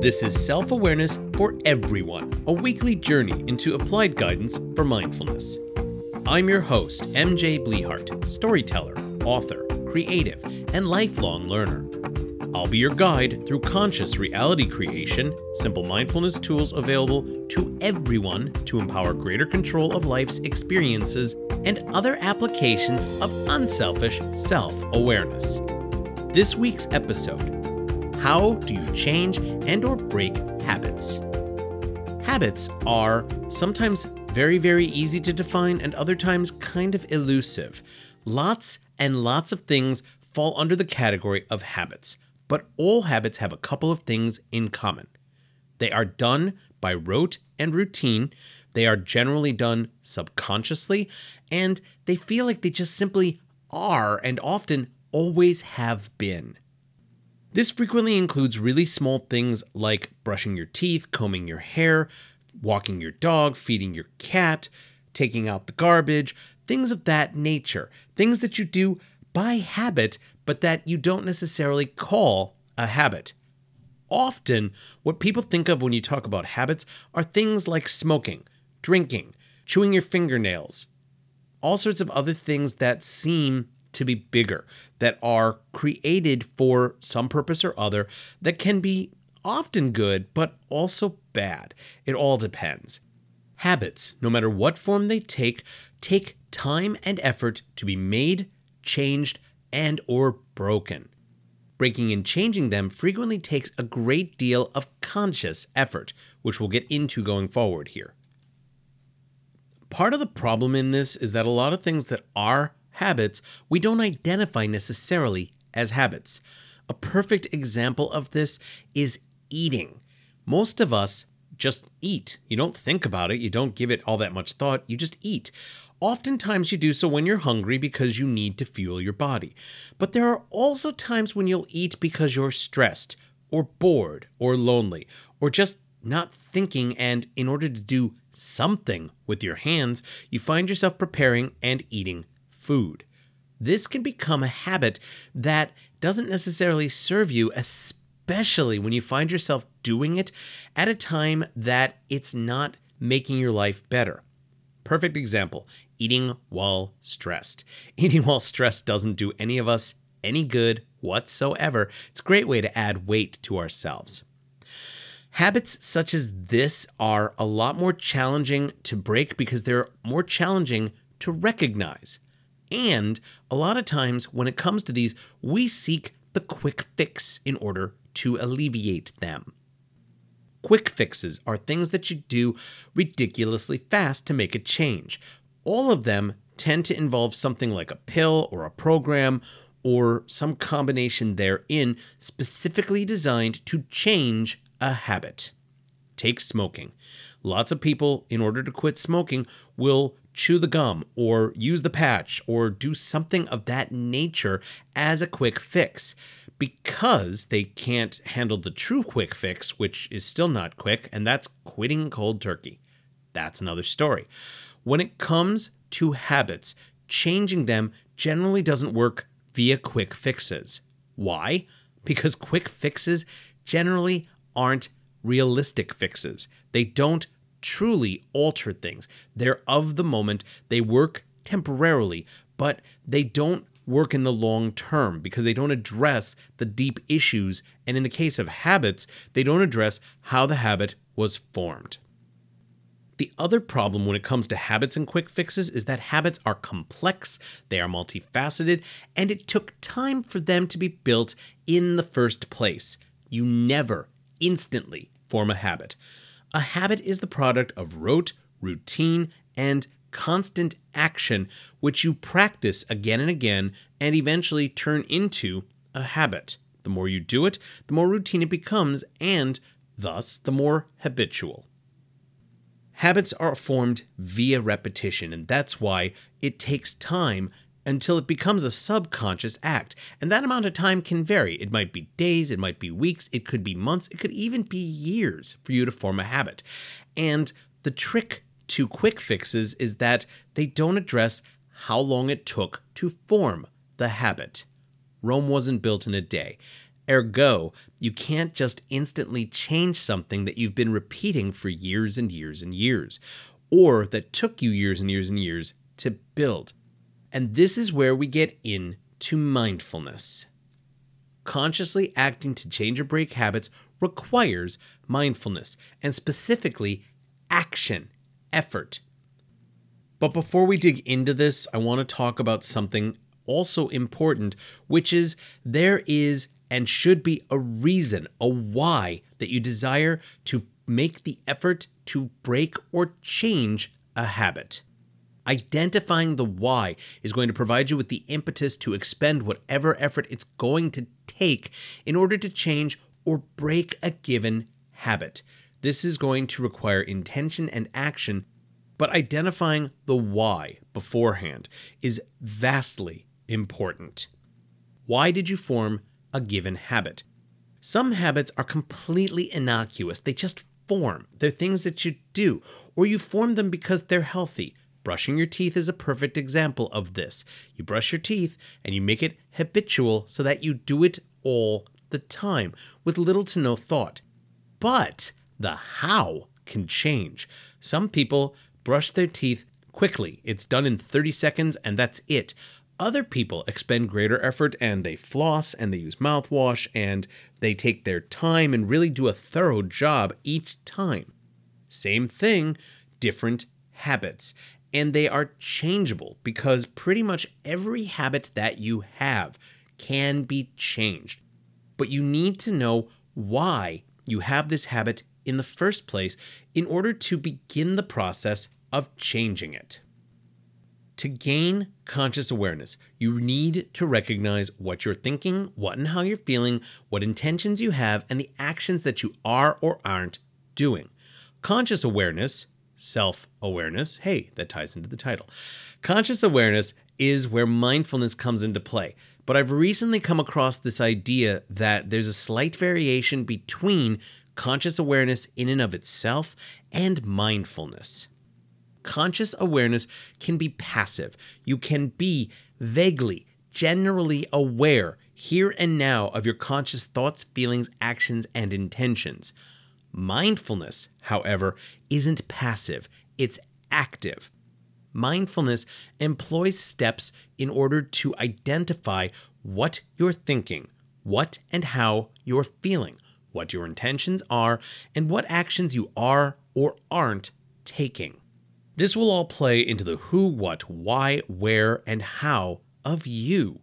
This is Self Awareness for Everyone, a weekly journey into applied guidance for mindfulness. I'm your host, MJ Blehart, storyteller, author, creative, and lifelong learner. I'll be your guide through conscious reality creation, simple mindfulness tools available to everyone to empower greater control of life's experiences and other applications of unselfish self awareness. This week's episode How do you change and or break habits? Habits are sometimes very very easy to define and other times kind of elusive. Lots and lots of things fall under the category of habits. But all habits have a couple of things in common. They are done by rote and routine, they are generally done subconsciously, and they feel like they just simply are and often always have been. This frequently includes really small things like brushing your teeth, combing your hair, walking your dog, feeding your cat, taking out the garbage, things of that nature. Things that you do by habit, but that you don't necessarily call a habit. Often, what people think of when you talk about habits are things like smoking, drinking, chewing your fingernails, all sorts of other things that seem to be bigger, that are created for some purpose or other, that can be often good, but also bad. It all depends. Habits, no matter what form they take, take time and effort to be made, changed, and or broken. Breaking and changing them frequently takes a great deal of conscious effort, which we'll get into going forward here. Part of the problem in this is that a lot of things that are habits we don't identify necessarily as habits. A perfect example of this is eating. Most of us just eat. You don't think about it, you don't give it all that much thought, you just eat. Oftentimes, you do so when you're hungry because you need to fuel your body. But there are also times when you'll eat because you're stressed, or bored, or lonely, or just not thinking, and in order to do something with your hands, you find yourself preparing and eating food. This can become a habit that doesn't necessarily serve you, especially when you find yourself doing it at a time that it's not making your life better. Perfect example eating while stressed. Eating while stressed doesn't do any of us any good whatsoever. It's a great way to add weight to ourselves. Habits such as this are a lot more challenging to break because they're more challenging to recognize. And a lot of times, when it comes to these, we seek the quick fix in order to alleviate them. Quick fixes are things that you do ridiculously fast to make a change all of them tend to involve something like a pill or a program or some combination therein specifically designed to change a habit. Take smoking. Lots of people, in order to quit smoking, will chew the gum or use the patch or do something of that nature as a quick fix because they can't handle the true quick fix, which is still not quick, and that's quitting cold turkey. That's another story. When it comes to habits, changing them generally doesn't work via quick fixes. Why? Because quick fixes generally aren't realistic fixes. They don't truly alter things. They're of the moment, they work temporarily, but they don't work in the long term because they don't address the deep issues. And in the case of habits, they don't address how the habit was formed. The other problem when it comes to habits and quick fixes is that habits are complex, they are multifaceted, and it took time for them to be built in the first place. You never instantly form a habit. A habit is the product of rote, routine, and constant action, which you practice again and again and eventually turn into a habit. The more you do it, the more routine it becomes, and thus the more habitual. Habits are formed via repetition, and that's why it takes time until it becomes a subconscious act. And that amount of time can vary. It might be days, it might be weeks, it could be months, it could even be years for you to form a habit. And the trick to quick fixes is that they don't address how long it took to form the habit. Rome wasn't built in a day. Ergo, you can't just instantly change something that you've been repeating for years and years and years, or that took you years and years and years to build. And this is where we get into mindfulness. Consciously acting to change or break habits requires mindfulness, and specifically action, effort. But before we dig into this, I want to talk about something also important, which is there is and should be a reason, a why that you desire to make the effort to break or change a habit. Identifying the why is going to provide you with the impetus to expend whatever effort it's going to take in order to change or break a given habit. This is going to require intention and action, but identifying the why beforehand is vastly important. Why did you form a given habit? Some habits are completely innocuous, they just form. They're things that you do, or you form them because they're healthy. Brushing your teeth is a perfect example of this. You brush your teeth and you make it habitual so that you do it all the time with little to no thought. But the how can change. Some people brush their teeth quickly, it's done in 30 seconds and that's it. Other people expend greater effort and they floss and they use mouthwash and they take their time and really do a thorough job each time. Same thing, different habits. And they are changeable because pretty much every habit that you have can be changed. But you need to know why you have this habit in the first place in order to begin the process of changing it. To gain conscious awareness, you need to recognize what you're thinking, what and how you're feeling, what intentions you have, and the actions that you are or aren't doing. Conscious awareness, self awareness, hey, that ties into the title. Conscious awareness is where mindfulness comes into play. But I've recently come across this idea that there's a slight variation between conscious awareness in and of itself and mindfulness conscious awareness can be passive. You can be vaguely, generally aware here and now of your conscious thoughts, feelings, actions, and intentions. Mindfulness, however, isn't passive, it's active. Mindfulness employs steps in order to identify what you're thinking, what and how you're feeling, what your intentions are, and what actions you are or aren't taking. This will all play into the who, what, why, where, and how of you.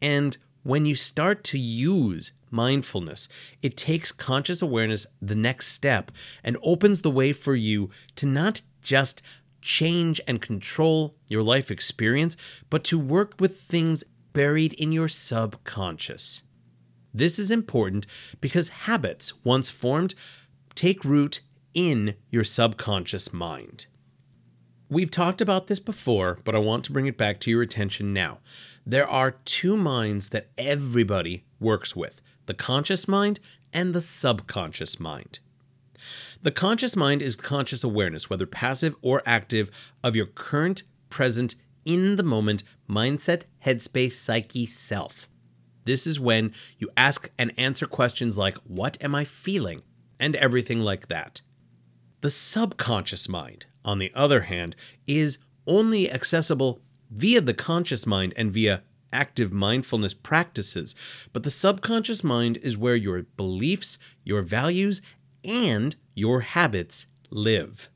And when you start to use mindfulness, it takes conscious awareness the next step and opens the way for you to not just change and control your life experience, but to work with things buried in your subconscious. This is important because habits, once formed, take root in your subconscious mind. We've talked about this before, but I want to bring it back to your attention now. There are two minds that everybody works with the conscious mind and the subconscious mind. The conscious mind is conscious awareness, whether passive or active, of your current, present, in the moment mindset, headspace, psyche, self. This is when you ask and answer questions like, What am I feeling? and everything like that. The subconscious mind, on the other hand, is only accessible via the conscious mind and via active mindfulness practices. But the subconscious mind is where your beliefs, your values, and your habits live.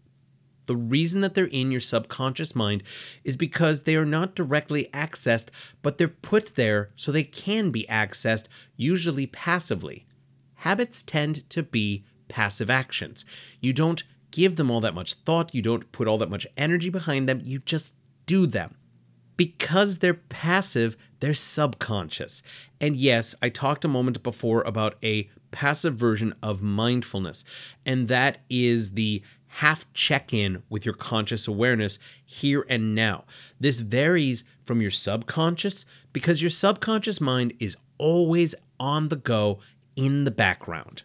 The reason that they're in your subconscious mind is because they are not directly accessed, but they're put there so they can be accessed, usually passively. Habits tend to be passive actions. You don't give them all that much thought, you don't put all that much energy behind them, you just do them. Because they're passive, they're subconscious. And yes, I talked a moment before about a passive version of mindfulness, and that is the half check in with your conscious awareness here and now. This varies from your subconscious because your subconscious mind is always on the go in the background.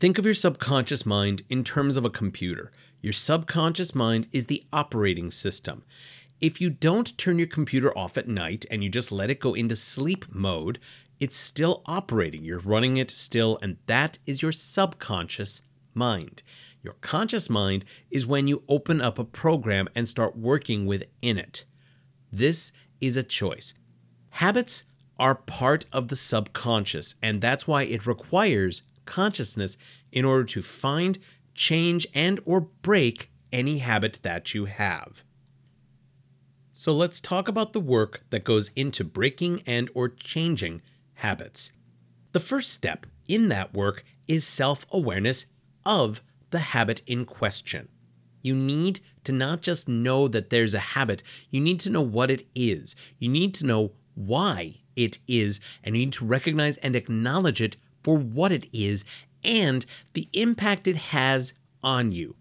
Think of your subconscious mind in terms of a computer. Your subconscious mind is the operating system. If you don't turn your computer off at night and you just let it go into sleep mode, it's still operating. You're running it still, and that is your subconscious mind. Your conscious mind is when you open up a program and start working within it. This is a choice. Habits are part of the subconscious, and that's why it requires consciousness in order to find, change, and or break any habit that you have. So let's talk about the work that goes into breaking and or changing habits. The first step in that work is self-awareness of the habit in question. You need to not just know that there's a habit, you need to know what it is. You need to know why it is, and you need to recognize and acknowledge it for what it is and the impact it has on you.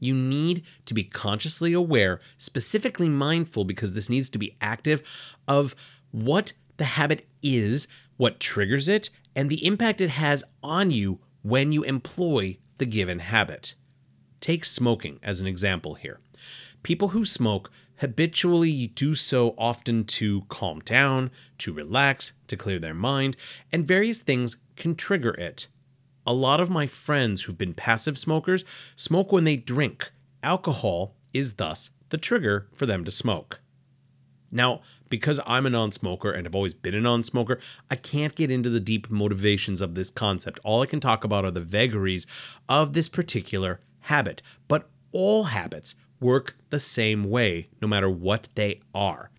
You need to be consciously aware, specifically mindful, because this needs to be active, of what the habit is, what triggers it, and the impact it has on you when you employ the given habit. Take smoking as an example here. People who smoke habitually do so often to calm down, to relax, to clear their mind, and various things can trigger it. A lot of my friends who've been passive smokers smoke when they drink. Alcohol is thus the trigger for them to smoke. Now, because I'm a non smoker and have always been a non smoker, I can't get into the deep motivations of this concept. All I can talk about are the vagaries of this particular habit. But all habits work the same way, no matter what they are.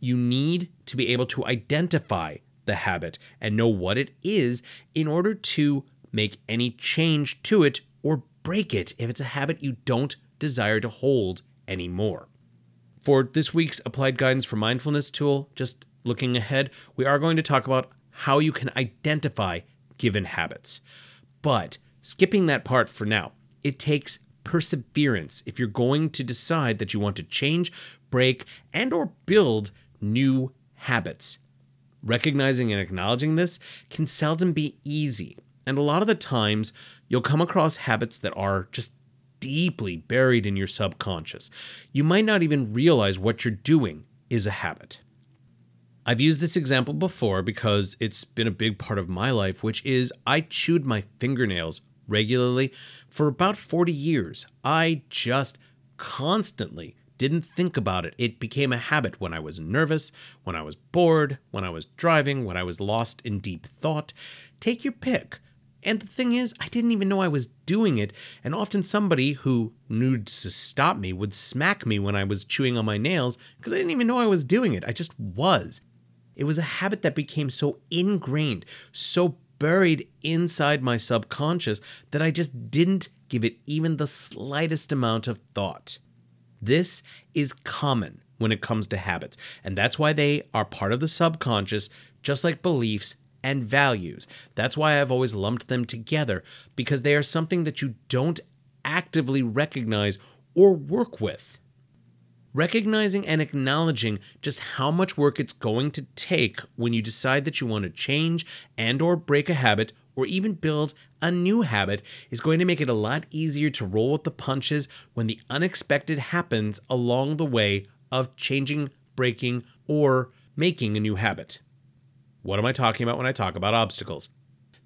You need to be able to identify the habit and know what it is in order to make any change to it or break it if it's a habit you don't desire to hold anymore. For this week's Applied Guidance for Mindfulness tool, just looking ahead, we are going to talk about how you can identify given habits. But skipping that part for now, it takes perseverance if you're going to decide that you want to change, break, and or build new habits. Recognizing and acknowledging this can seldom be easy. And a lot of the times, you'll come across habits that are just deeply buried in your subconscious. You might not even realize what you're doing is a habit. I've used this example before because it's been a big part of my life, which is I chewed my fingernails regularly for about 40 years. I just constantly didn't think about it. It became a habit when I was nervous, when I was bored, when I was driving, when I was lost in deep thought. Take your pick. And the thing is, I didn't even know I was doing it, and often somebody who knew to stop me would smack me when I was chewing on my nails because I didn't even know I was doing it. I just was. It was a habit that became so ingrained, so buried inside my subconscious that I just didn't give it even the slightest amount of thought. This is common when it comes to habits, and that's why they are part of the subconscious, just like beliefs and values. That's why I've always lumped them together, because they are something that you don't actively recognize or work with. Recognizing and acknowledging just how much work it's going to take when you decide that you want to change and or break a habit or even build a new habit is going to make it a lot easier to roll with the punches when the unexpected happens along the way of changing, breaking, or making a new habit. What am I talking about when I talk about obstacles?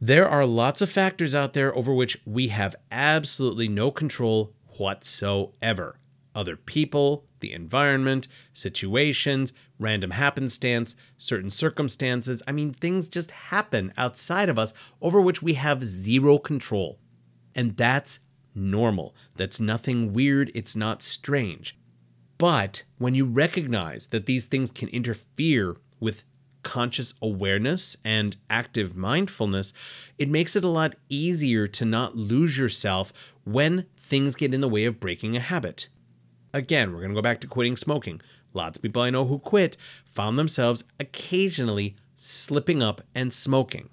There are lots of factors out there over which we have absolutely no control whatsoever. Other people, the environment, situations, random happenstance, certain circumstances. I mean, things just happen outside of us over which we have zero control. And that's normal. That's nothing weird. It's not strange. But when you recognize that these things can interfere with conscious awareness and active mindfulness, it makes it a lot easier to not lose yourself when things get in the way of breaking a habit. Again, we're going to go back to quitting smoking. Lots of people I know who quit found themselves occasionally slipping up and smoking.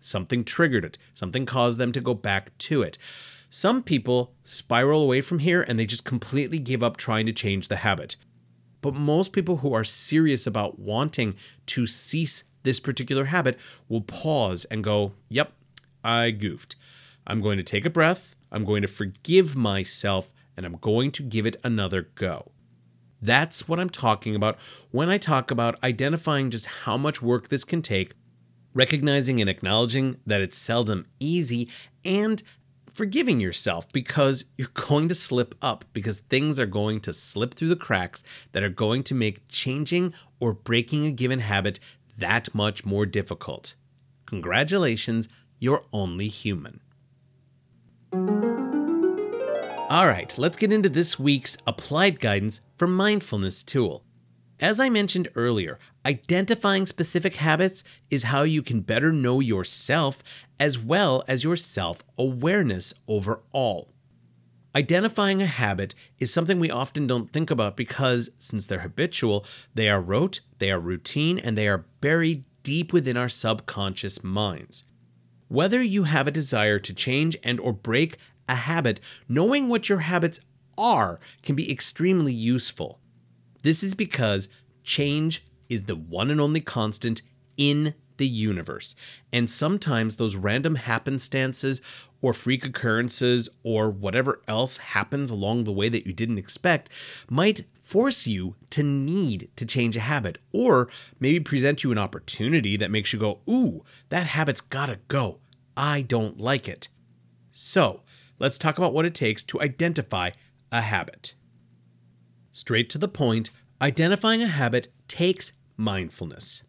Something triggered it, something caused them to go back to it. Some people spiral away from here and they just completely give up trying to change the habit. But most people who are serious about wanting to cease this particular habit will pause and go, Yep, I goofed. I'm going to take a breath. I'm going to forgive myself and I'm going to give it another go. That's what I'm talking about when I talk about identifying just how much work this can take recognizing and acknowledging that it's seldom easy, and forgiving yourself because you're going to slip up, because things are going to slip through the cracks that are going to make changing or breaking a given habit that much more difficult. Congratulations, you're only human. All right, let's get into this week's applied guidance for mindfulness tool. As I mentioned earlier, identifying specific habits is how you can better know yourself as well as your self awareness overall. Identifying a habit is something we often don't think about because, since they're habitual, they are rote, they are routine, and they are buried deep within our subconscious minds. Whether you have a desire to change and or break a habit, knowing what your habits are can be extremely useful. This is because change is the one and only constant in the universe. And sometimes those random happenstances or freak occurrences or whatever else happens along the way that you didn't expect might force you to need to change a habit or maybe present you an opportunity that makes you go, Ooh, that habit's gotta go. I don't like it. So let's talk about what it takes to identify a habit. Straight to the point, identifying a habit takes mindfulness.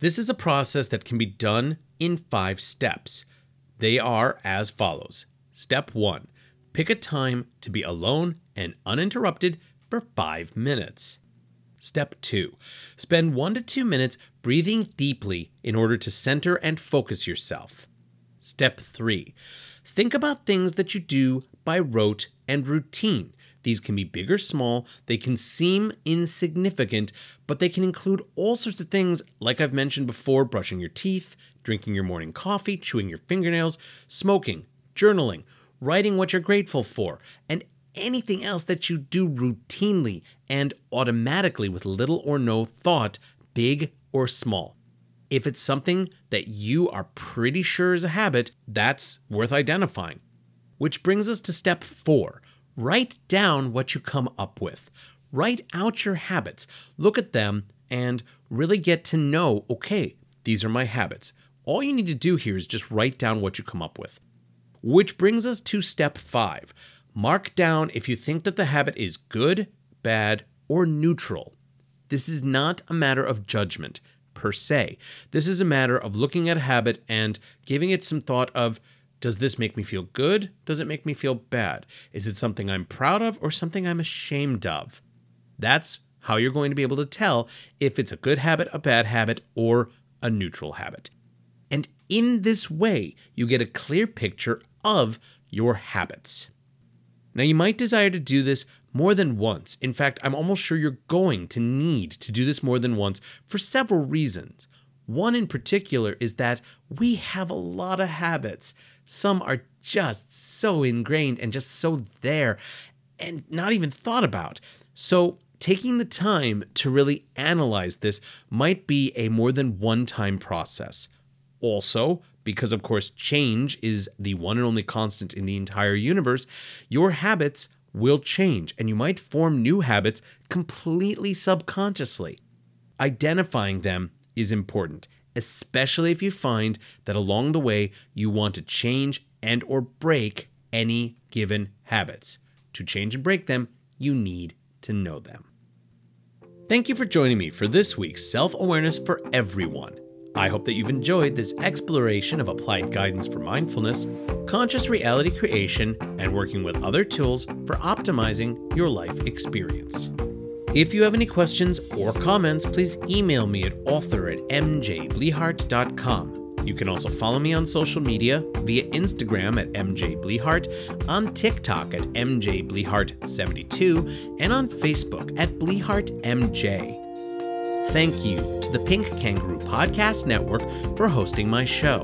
This is a process that can be done in five steps. They are as follows Step one, pick a time to be alone and uninterrupted for five minutes. Step two, spend one to two minutes breathing deeply in order to center and focus yourself. Step three, think about things that you do by rote and routine these can be big or small, they can seem insignificant, but they can include all sorts of things, like I've mentioned before brushing your teeth, drinking your morning coffee, chewing your fingernails, smoking, journaling, writing what you're grateful for, and anything else that you do routinely and automatically with little or no thought, big or small. If it's something that you are pretty sure is a habit, that's worth identifying. Which brings us to step four Write down what you come up with. Write out your habits. Look at them and really get to know okay, these are my habits. All you need to do here is just write down what you come up with. Which brings us to step five mark down if you think that the habit is good, bad, or neutral. This is not a matter of judgment per se. This is a matter of looking at a habit and giving it some thought of does this make me feel good? Does it make me feel bad? Is it something I'm proud of or something I'm ashamed of? That's how you're going to be able to tell if it's a good habit, a bad habit, or a neutral habit. And in this way, you get a clear picture of your habits. Now, you might desire to do this more than once. In fact, I'm almost sure you're going to need to do this more than once for several reasons. One in particular is that we have a lot of habits. Some are just so ingrained and just so there and not even thought about. So, taking the time to really analyze this might be a more than one time process. Also, because of course change is the one and only constant in the entire universe, your habits will change and you might form new habits completely subconsciously. Identifying them is important, especially if you find that along the way you want to change and or break any given habits. To change and break them, you need to know them. Thank you for joining me for this week's Self Awareness for Everyone. I hope that you've enjoyed this exploration of applied guidance for mindfulness, conscious reality creation, and working with other tools for optimizing your life experience. If you have any questions or comments, please email me at author at mjblehart.com. You can also follow me on social media via Instagram at mjblehart, on TikTok at mjblehart72, and on Facebook at blehartmj. Thank you to the Pink Kangaroo Podcast Network for hosting my show.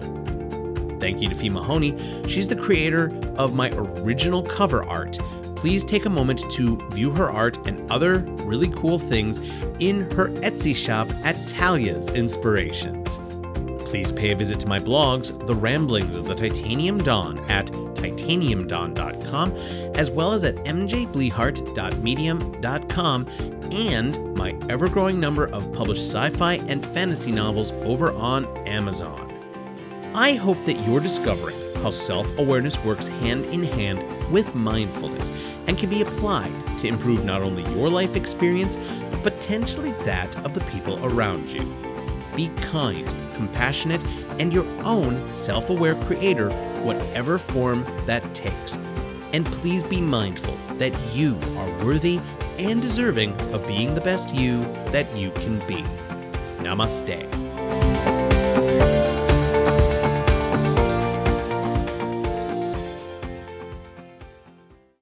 Thank you to Fee Mahoney. She's the creator of my original cover art please take a moment to view her art and other really cool things in her Etsy shop at Talia's Inspirations. Please pay a visit to my blogs, The Ramblings of the Titanium Dawn, at titaniumdawn.com, as well as at mjblehart.medium.com, and my ever growing number of published sci fi and fantasy novels over on Amazon. I hope that you're discovering how self awareness works hand in hand with mindfulness and can be applied to improve not only your life experience, but potentially that of the people around you. Be kind, compassionate, and your own self aware creator, whatever form that takes. And please be mindful that you are worthy and deserving of being the best you that you can be. Namaste.